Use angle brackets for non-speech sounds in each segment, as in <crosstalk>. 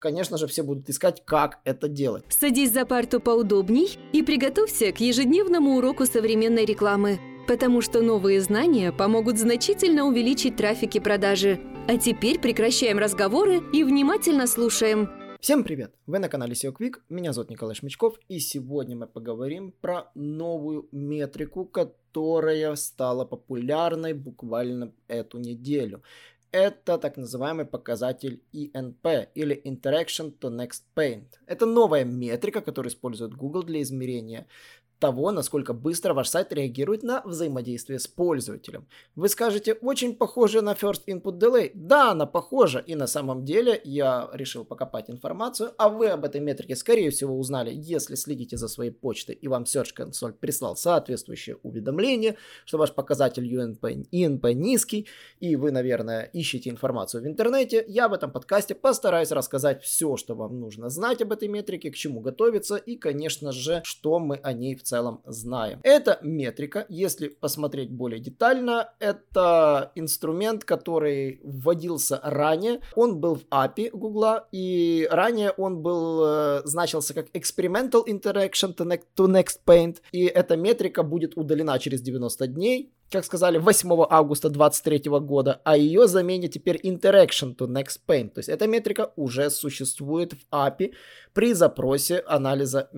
конечно же, все будут искать, как это делать. Садись за парту поудобней и приготовься к ежедневному уроку современной рекламы, потому что новые знания помогут значительно увеличить трафик и продажи. А теперь прекращаем разговоры и внимательно слушаем. Всем привет! Вы на канале SEO Quick, меня зовут Николай Шмичков, и сегодня мы поговорим про новую метрику, которая стала популярной буквально эту неделю. Это так называемый показатель ENP или Interaction to Next Paint. Это новая метрика, которую использует Google для измерения того, насколько быстро ваш сайт реагирует на взаимодействие с пользователем. Вы скажете, очень похоже на First Input Delay. Да, она похожа, и на самом деле я решил покопать информацию, а вы об этой метрике, скорее всего, узнали, если следите за своей почтой, и вам Search Console прислал соответствующее уведомление, что ваш показатель UNP, ENP низкий, и вы, наверное, ищете информацию в интернете. Я в этом подкасте постараюсь рассказать все, что вам нужно знать об этой метрике, к чему готовиться, и, конечно же, что мы о ней в целом знаем. Эта метрика, если посмотреть более детально, это инструмент, который вводился ранее. Он был в API Гугла, и ранее он был, э, значился как Experimental Interaction to Next, to Next Paint, и эта метрика будет удалена через 90 дней как сказали, 8 августа 2023 года, а ее заменит теперь Interaction to Next Paint. То есть эта метрика уже существует в API при запросе анализа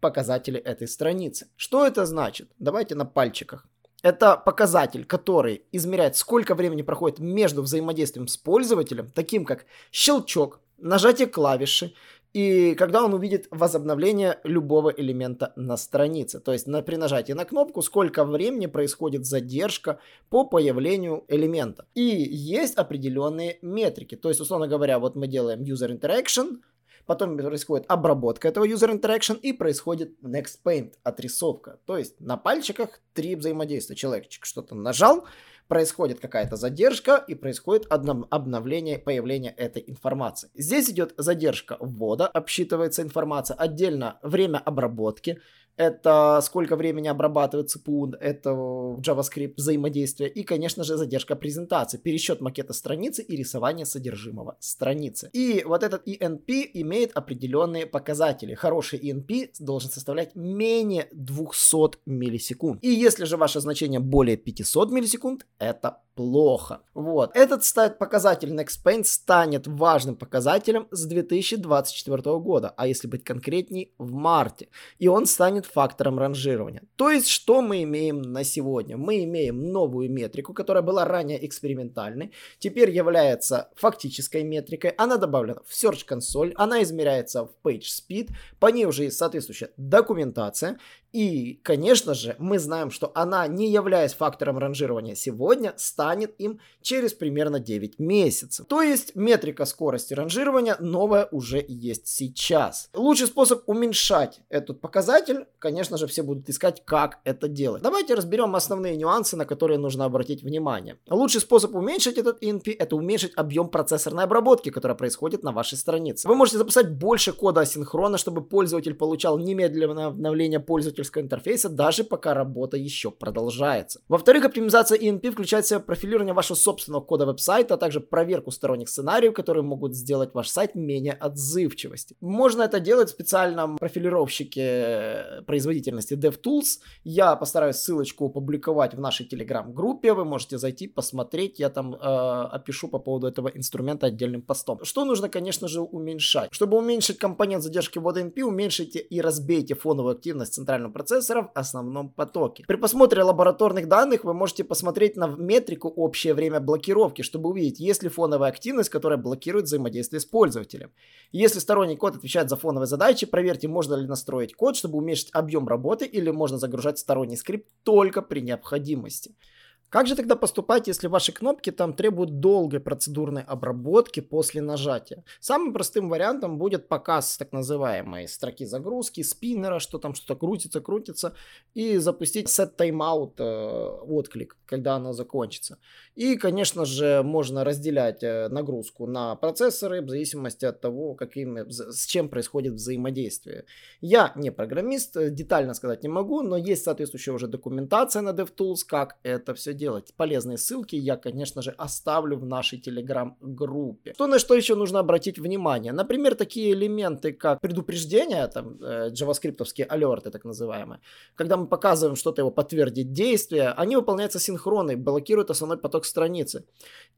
показатели этой страницы. Что это значит? Давайте на пальчиках. Это показатель, который измеряет, сколько времени проходит между взаимодействием с пользователем, таким как щелчок, нажатие клавиши, и когда он увидит возобновление любого элемента на странице. То есть на, при нажатии на кнопку, сколько времени происходит задержка по появлению элемента. И есть определенные метрики. То есть, условно говоря, вот мы делаем user interaction, потом происходит обработка этого user interaction и происходит next paint, отрисовка. То есть на пальчиках три взаимодействия. Человечек что-то нажал, происходит какая-то задержка и происходит обновление, появление этой информации. Здесь идет задержка ввода, обсчитывается информация, отдельно время обработки, это сколько времени обрабатывает ЦПУ, это JavaScript взаимодействие и, конечно же, задержка презентации, пересчет макета страницы и рисование содержимого страницы. И вот этот ENP имеет определенные показатели. Хороший ENP должен составлять менее 200 миллисекунд. И если же ваше значение более 500 миллисекунд, это плохо. Вот. Этот показатель NextPaint станет важным показателем с 2024 года, а если быть конкретней, в марте. И он станет фактором ранжирования. То есть, что мы имеем на сегодня? Мы имеем новую метрику, которая была ранее экспериментальной, теперь является фактической метрикой. Она добавлена в Search Console, она измеряется в PageSpeed, по ней уже есть соответствующая документация. И, конечно же, мы знаем, что она, не являясь фактором ранжирования сегодня, станет им через примерно 9 месяцев. То есть метрика скорости ранжирования новая уже есть сейчас. Лучший способ уменьшать этот показатель, конечно же, все будут искать, как это делать. Давайте разберем основные нюансы, на которые нужно обратить внимание. Лучший способ уменьшить этот INP это уменьшить объем процессорной обработки, которая происходит на вашей странице. Вы можете записать больше кода асинхронно, чтобы пользователь получал немедленное обновление пользователя пользовательского интерфейса, даже пока работа еще продолжается. Во-вторых, оптимизация ENP включает в себя профилирование вашего собственного кода веб-сайта, а также проверку сторонних сценариев, которые могут сделать ваш сайт менее отзывчивости. Можно это делать в специальном профилировщике производительности DevTools. Я постараюсь ссылочку опубликовать в нашей телеграм-группе. Вы можете зайти, посмотреть. Я там э, опишу по поводу этого инструмента отдельным постом. Что нужно, конечно же, уменьшать? Чтобы уменьшить компонент задержки ввода NP, уменьшите и разбейте фоновую активность центрального процессора в основном потоке. При просмотре лабораторных данных вы можете посмотреть на метрику общее время блокировки, чтобы увидеть, есть ли фоновая активность, которая блокирует взаимодействие с пользователем. Если сторонний код отвечает за фоновые задачи, проверьте, можно ли настроить код, чтобы уменьшить объем работы или можно загружать сторонний скрипт только при необходимости. Как же тогда поступать, если ваши кнопки там требуют долгой процедурной обработки после нажатия? Самым простым вариантом будет показ так называемой строки загрузки, спиннера, что там что-то крутится, крутится, и запустить set timeout э, отклик, когда она закончится. И, конечно же, можно разделять э, нагрузку на процессоры в зависимости от того, каким, с чем происходит взаимодействие. Я не программист, детально сказать не могу, но есть соответствующая уже документация на DevTools, как это все делать. Полезные ссылки я, конечно же, оставлю в нашей телеграм-группе. То, на что еще нужно обратить внимание. Например, такие элементы, как предупреждение, там, э, джаваскриптовские алерты, так называемые. Когда мы показываем что-то его подтвердить действие, они выполняются синхронно и блокируют основной поток страницы.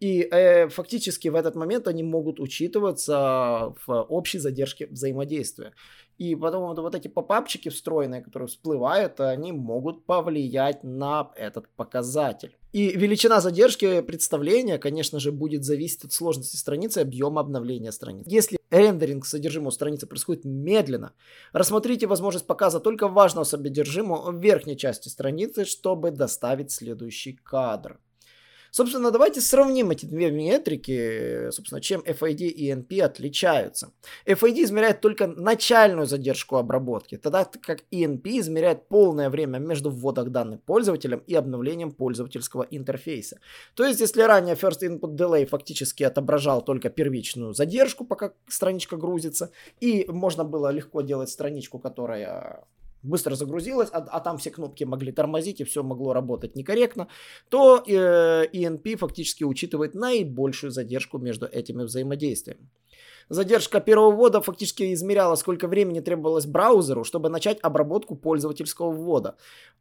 И э, фактически в этот момент они могут учитываться в общей задержке взаимодействия. И потом вот, вот эти попапчики встроенные, которые всплывают, они могут повлиять на этот показатель. И величина задержки представления, конечно же, будет зависеть от сложности страницы и объема обновления страницы. Если рендеринг содержимого страницы происходит медленно, рассмотрите возможность показа только важного содержимого в верхней части страницы, чтобы доставить следующий кадр. Собственно, давайте сравним эти две метрики, собственно, чем FID и NP отличаются. FID измеряет только начальную задержку обработки, тогда как ENP измеряет полное время между вводом данных пользователем и обновлением пользовательского интерфейса. То есть, если ранее First Input Delay фактически отображал только первичную задержку, пока страничка грузится, и можно было легко делать страничку, которая быстро загрузилась, а, а там все кнопки могли тормозить и все могло работать некорректно, то э, ENP фактически учитывает наибольшую задержку между этими взаимодействиями. Задержка первого ввода фактически измеряла, сколько времени требовалось браузеру, чтобы начать обработку пользовательского ввода.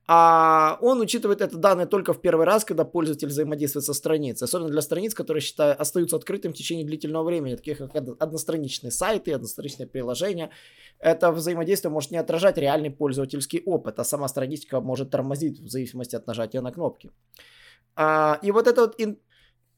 А он учитывает это данные только в первый раз, когда пользователь взаимодействует со страницей. Особенно для страниц, которые считаю, остаются открытым в течение длительного времени, таких как одностраничные сайты, одностраничные приложения. Это взаимодействие может не отражать реальный пользовательский опыт, а сама страничка может тормозить в зависимости от нажатия на кнопки. А, и вот это вот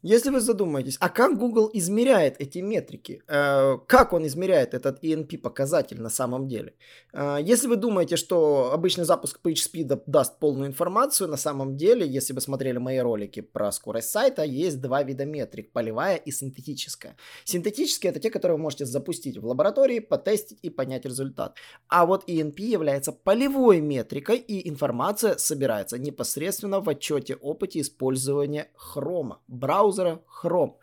если вы задумаетесь, а как Google измеряет эти метрики? Э, как он измеряет этот ENP показатель на самом деле? Э, если вы думаете, что обычный запуск PageSpeed даст полную информацию, на самом деле, если вы смотрели мои ролики про скорость сайта, есть два вида метрик, полевая и синтетическая. Синтетические это те, которые вы можете запустить в лаборатории, потестить и понять результат. А вот ENP является полевой метрикой, и информация собирается непосредственно в отчете опыте использования Chrome, браузера браузера Chrome.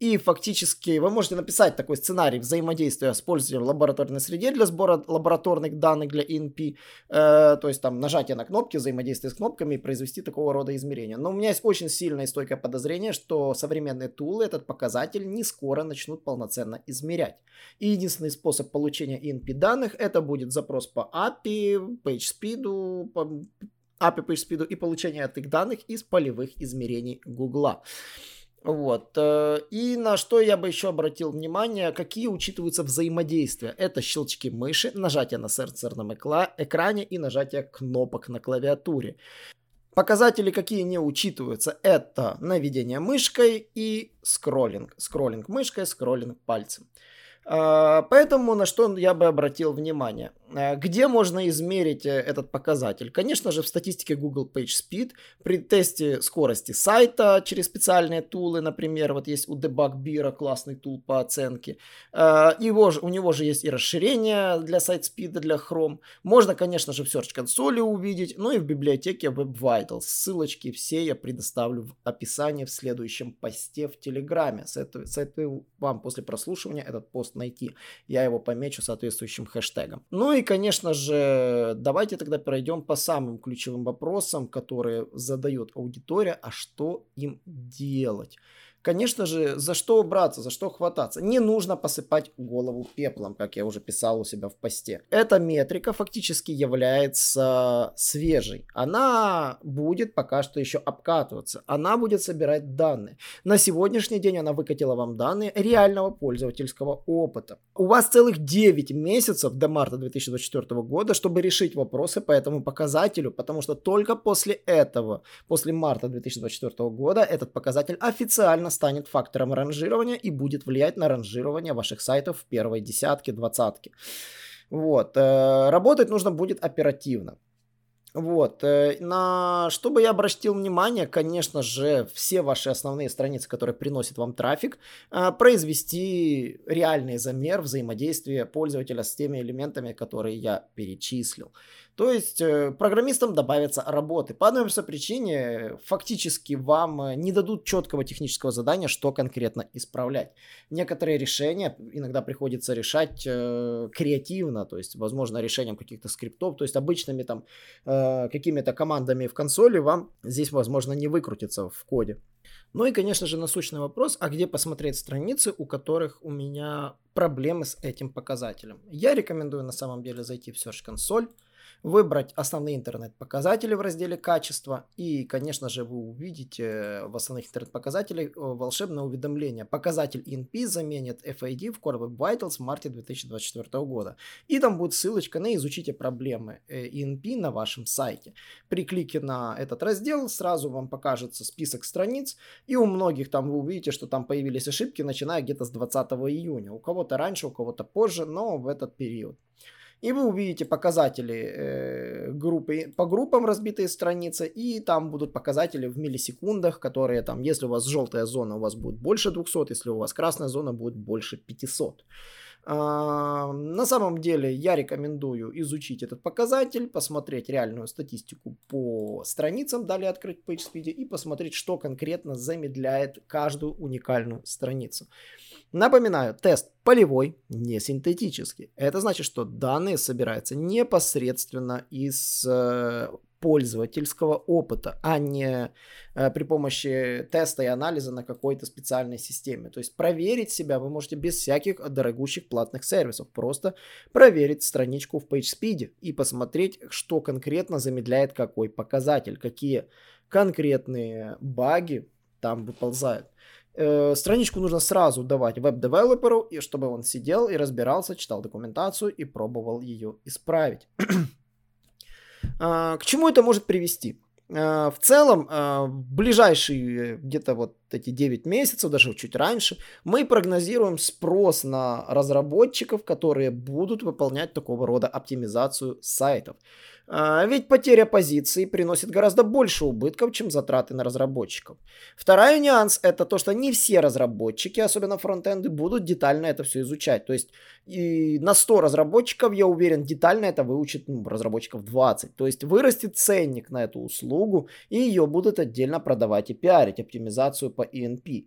И фактически вы можете написать такой сценарий взаимодействия с пользователем в лабораторной среде для сбора лабораторных данных для ENP, э, то есть там нажатие на кнопки, взаимодействие с кнопками и произвести такого рода измерения. Но у меня есть очень сильное и стойкое подозрение, что современные тулы этот показатель не скоро начнут полноценно измерять. И единственный способ получения ENP данных это будет запрос по API, PageSpeed, по API PageSpeed и получение этих данных из полевых измерений Гугла. Вот. Э, и на что я бы еще обратил внимание, какие учитываются взаимодействия. Это щелчки мыши, нажатие на сенсорном экране и нажатие кнопок на клавиатуре. Показатели, какие не учитываются, это наведение мышкой и скроллинг. Скроллинг мышкой, скроллинг пальцем. Э, поэтому на что я бы обратил внимание – где можно измерить э, этот показатель? Конечно же, в статистике Google PageSpeed, при тесте скорости сайта через специальные тулы, например, вот есть у DebugBeer классный тул по оценке. Э, его у него же есть и расширение для SiteSpeed, для Chrome. Можно, конечно же, в Search Console увидеть, ну и в библиотеке Web Vitals. Ссылочки все я предоставлю в описании в следующем посте в Телеграме. Советую вам после прослушивания этот пост найти. Я его помечу соответствующим хэштегом. Ну и конечно же, давайте тогда пройдем по самым ключевым вопросам, которые задает аудитория, а что им делать. Конечно же, за что браться, за что хвататься? Не нужно посыпать голову пеплом, как я уже писал у себя в посте. Эта метрика фактически является свежей. Она будет пока что еще обкатываться. Она будет собирать данные. На сегодняшний день она выкатила вам данные реального пользовательского опыта. У вас целых 9 месяцев до марта 2024 года, чтобы решить вопросы по этому показателю, потому что только после этого, после марта 2024 года, этот показатель официально станет фактором ранжирования и будет влиять на ранжирование ваших сайтов в первой десятке, двадцатке. Вот. Э, работать нужно будет оперативно. Вот, э, на что бы я обратил внимание, конечно же, все ваши основные страницы, которые приносят вам трафик, э, произвести реальный замер взаимодействия пользователя с теми элементами, которые я перечислил. То есть э, программистам добавятся работы. По одной причине фактически вам э, не дадут четкого технического задания, что конкретно исправлять. Некоторые решения иногда приходится решать э, креативно, то есть, возможно, решением каких-то скриптов, то есть обычными там э, э, какими-то командами в консоли, вам здесь, возможно, не выкрутиться в коде. Ну и, конечно же, насущный вопрос, а где посмотреть страницы, у которых у меня проблемы с этим показателем. Я рекомендую на самом деле зайти в Search Console, выбрать основные интернет-показатели в разделе «Качество», и, конечно же, вы увидите в основных интернет-показателях э, волшебное уведомление. Показатель INP заменит FID в Core Web Vitals в марте 2024 года. И там будет ссылочка на «Изучите проблемы INP на вашем сайте». При клике на этот раздел сразу вам покажется список страниц, и у многих там вы увидите, что там появились ошибки, начиная где-то с 20 июня. У кого-то раньше, у кого-то позже, но в этот период. И вы увидите показатели э, группы, по группам разбитые страницы, и там будут показатели в миллисекундах, которые там, если у вас желтая зона, у вас будет больше 200, если у вас красная зона, будет больше 500. А, на самом деле я рекомендую изучить этот показатель, посмотреть реальную статистику по страницам, далее открыть PageSpeed и посмотреть, что конкретно замедляет каждую уникальную страницу. Напоминаю, тест полевой, не синтетический. Это значит, что данные собираются непосредственно из э, пользовательского опыта, а не э, при помощи теста и анализа на какой-то специальной системе. То есть проверить себя вы можете без всяких дорогущих платных сервисов. Просто проверить страничку в PageSpeed и посмотреть, что конкретно замедляет какой показатель, какие конкретные баги там выползают. Э, страничку нужно сразу давать веб-девелоперу, и чтобы он сидел и разбирался, читал документацию и пробовал ее исправить. <clears throat> а, к чему это может привести? А, в целом, а, в ближайшие где-то вот эти 9 месяцев, даже чуть раньше, мы прогнозируем спрос на разработчиков, которые будут выполнять такого рода оптимизацию сайтов. А, ведь потеря позиции приносит гораздо больше убытков, чем затраты на разработчиков. Второй нюанс это то, что не все разработчики, особенно фронтенды, будут детально это все изучать. То есть и на 100 разработчиков, я уверен, детально это выучит ну, разработчиков 20. То есть вырастет ценник на эту услугу, и ее будут отдельно продавать и пиарить, оптимизацию по ENP.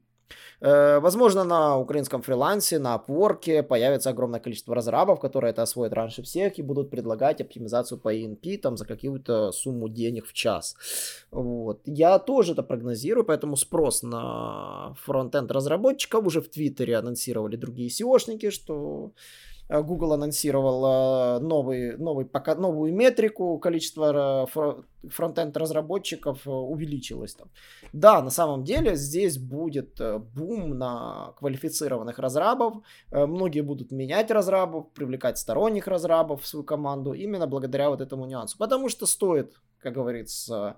Э, возможно, на украинском фрилансе, на Upwork появится огромное количество разрабов, которые это освоят раньше всех и будут предлагать оптимизацию по ENP там, за какую-то сумму денег в час. Вот. Я тоже это прогнозирую, поэтому спрос на фронтенд разработчиков уже в Твиттере анонсировали другие SEOшники, что Google анонсировал э, новый, новый, пока, новую метрику, количество э, фронтенд разработчиков увеличилось там. Да, на самом деле здесь будет бум на квалифицированных разрабов. Многие будут менять разрабов, привлекать сторонних разрабов в свою команду именно благодаря вот этому нюансу. Потому что стоит, как говорится,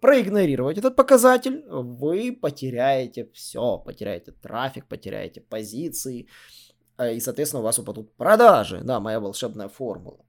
проигнорировать этот показатель, вы потеряете все, потеряете трафик, потеряете позиции, и, соответственно, у вас упадут продажи. Да, моя волшебная формула.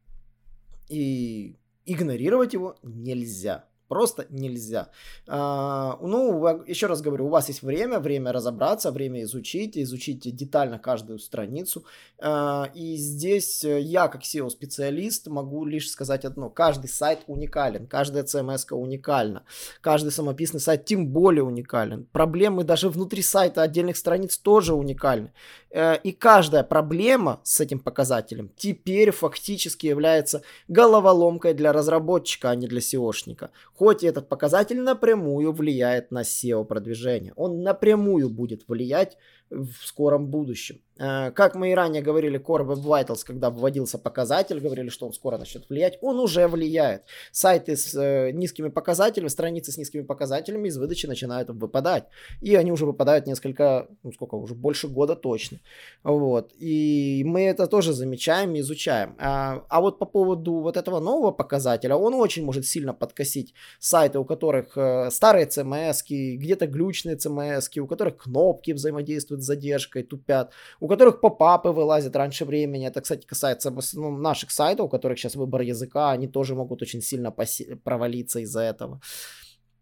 И игнорировать его нельзя. Просто нельзя. А, ну, еще раз говорю, у вас есть время, время разобраться, время изучить, изучить детально каждую страницу. А, и здесь э, я, как SEO-специалист, могу лишь сказать одно. Каждый сайт уникален, каждая CMS уникальна, каждый самописный сайт тем более уникален. Проблемы даже внутри сайта отдельных страниц тоже уникальны. Э, и каждая проблема с этим показателем теперь фактически является головоломкой для разработчика, а не для SEOшника. Хоть этот показатель напрямую влияет на SEO-продвижение. Он напрямую будет влиять в скором будущем. Э, как мы и ранее говорили, Core Web Vitals, когда вводился показатель, говорили, что он скоро начнет влиять, он уже влияет. Сайты с э, низкими показателями, страницы с низкими показателями из выдачи начинают выпадать. И они уже выпадают несколько, ну сколько, уже больше года точно. Вот. И мы это тоже замечаем и изучаем. А, а вот по поводу вот этого нового показателя, он очень может сильно подкосить сайты, у которых э, старые CMS, где-то глючные CMS, у которых кнопки взаимодействуют с задержкой, тупят, у которых попапы вылазят раньше времени. Это, кстати, касается ну, наших сайтов, у которых сейчас выбор языка, они тоже могут очень сильно провалиться из-за этого.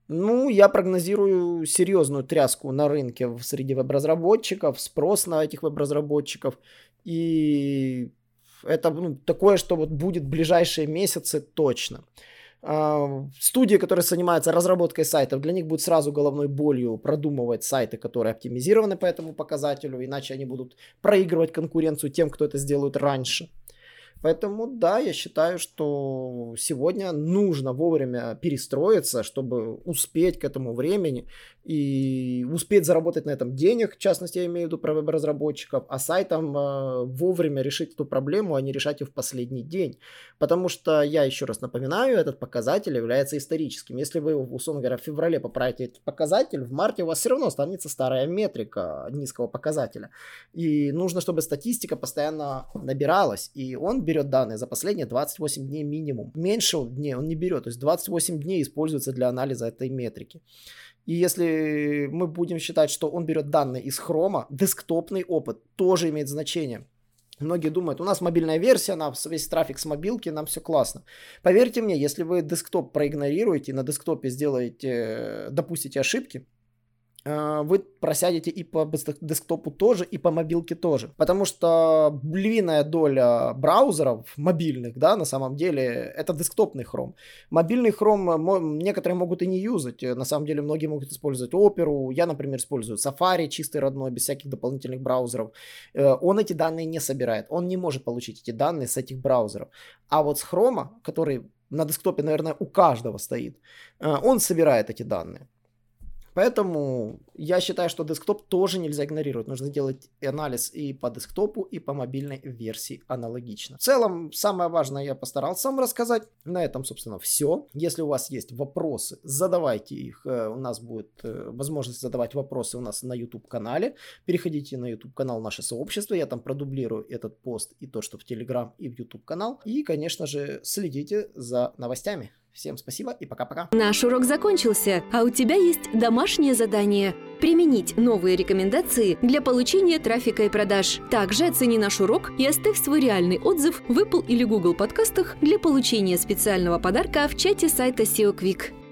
Ну, я прогнозирую серьезную тряску на рынке среди веб-разработчиков, спрос на этих веб-разработчиков. И это ну, такое, что вот будет в ближайшие месяцы точно. Студии, которые занимаются разработкой сайтов, для них будет сразу головной болью продумывать сайты, которые оптимизированы по этому показателю, иначе они будут проигрывать конкуренцию тем, кто это сделает раньше. Поэтому да, я считаю, что сегодня нужно вовремя перестроиться, чтобы успеть к этому времени и успеть заработать на этом денег, в частности, я имею в виду про веб-разработчиков, а сайтам э, вовремя решить эту проблему, а не решать ее в последний день. Потому что, я еще раз напоминаю, этот показатель является историческим. Если вы, условно говоря, в феврале поправите этот показатель, в марте у вас все равно останется старая метрика низкого показателя. И нужно, чтобы статистика постоянно набиралась, и он берет данные за последние 28 дней минимум. Меньше дней он не берет, то есть 28 дней используется для анализа этой метрики. И если мы будем считать, что он берет данные из хрома, десктопный опыт тоже имеет значение. Многие думают, у нас мобильная версия, нам весь трафик с мобилки, нам все классно. Поверьте мне, если вы десктоп проигнорируете, на десктопе сделаете, допустите ошибки, вы просядете и по десктопу тоже, и по мобилке тоже. Потому что львиная доля браузеров мобильных, да, на самом деле, это десктопный Chrome. Мобильный Chrome некоторые могут и не юзать. На самом деле, многие могут использовать Opera. Я, например, использую Safari чистый родной, без всяких дополнительных браузеров. Э, он эти данные не собирает. Он не может получить эти данные с этих браузеров. А вот с Chrome, который на десктопе, наверное, у каждого стоит, э, он собирает эти данные. Поэтому я считаю, что десктоп тоже нельзя игнорировать. Нужно делать анализ и по десктопу, и по мобильной версии аналогично. В целом, самое важное я постарался вам рассказать. На этом, собственно, все. Если у вас есть вопросы, задавайте их. Э, у нас будет э, возможность задавать вопросы у нас на YouTube-канале. Переходите на YouTube-канал наше сообщество. Я там продублирую этот пост и то, что в Telegram и в YouTube-канал. И, конечно же, следите за новостями. Всем спасибо и пока-пока. Наш урок закончился, а у тебя есть домашнее задание – применить новые рекомендации для получения трафика и продаж. Также оцени наш урок и оставь свой реальный отзыв в Apple или Google подкастах для получения специального подарка в чате сайта SEO Quick.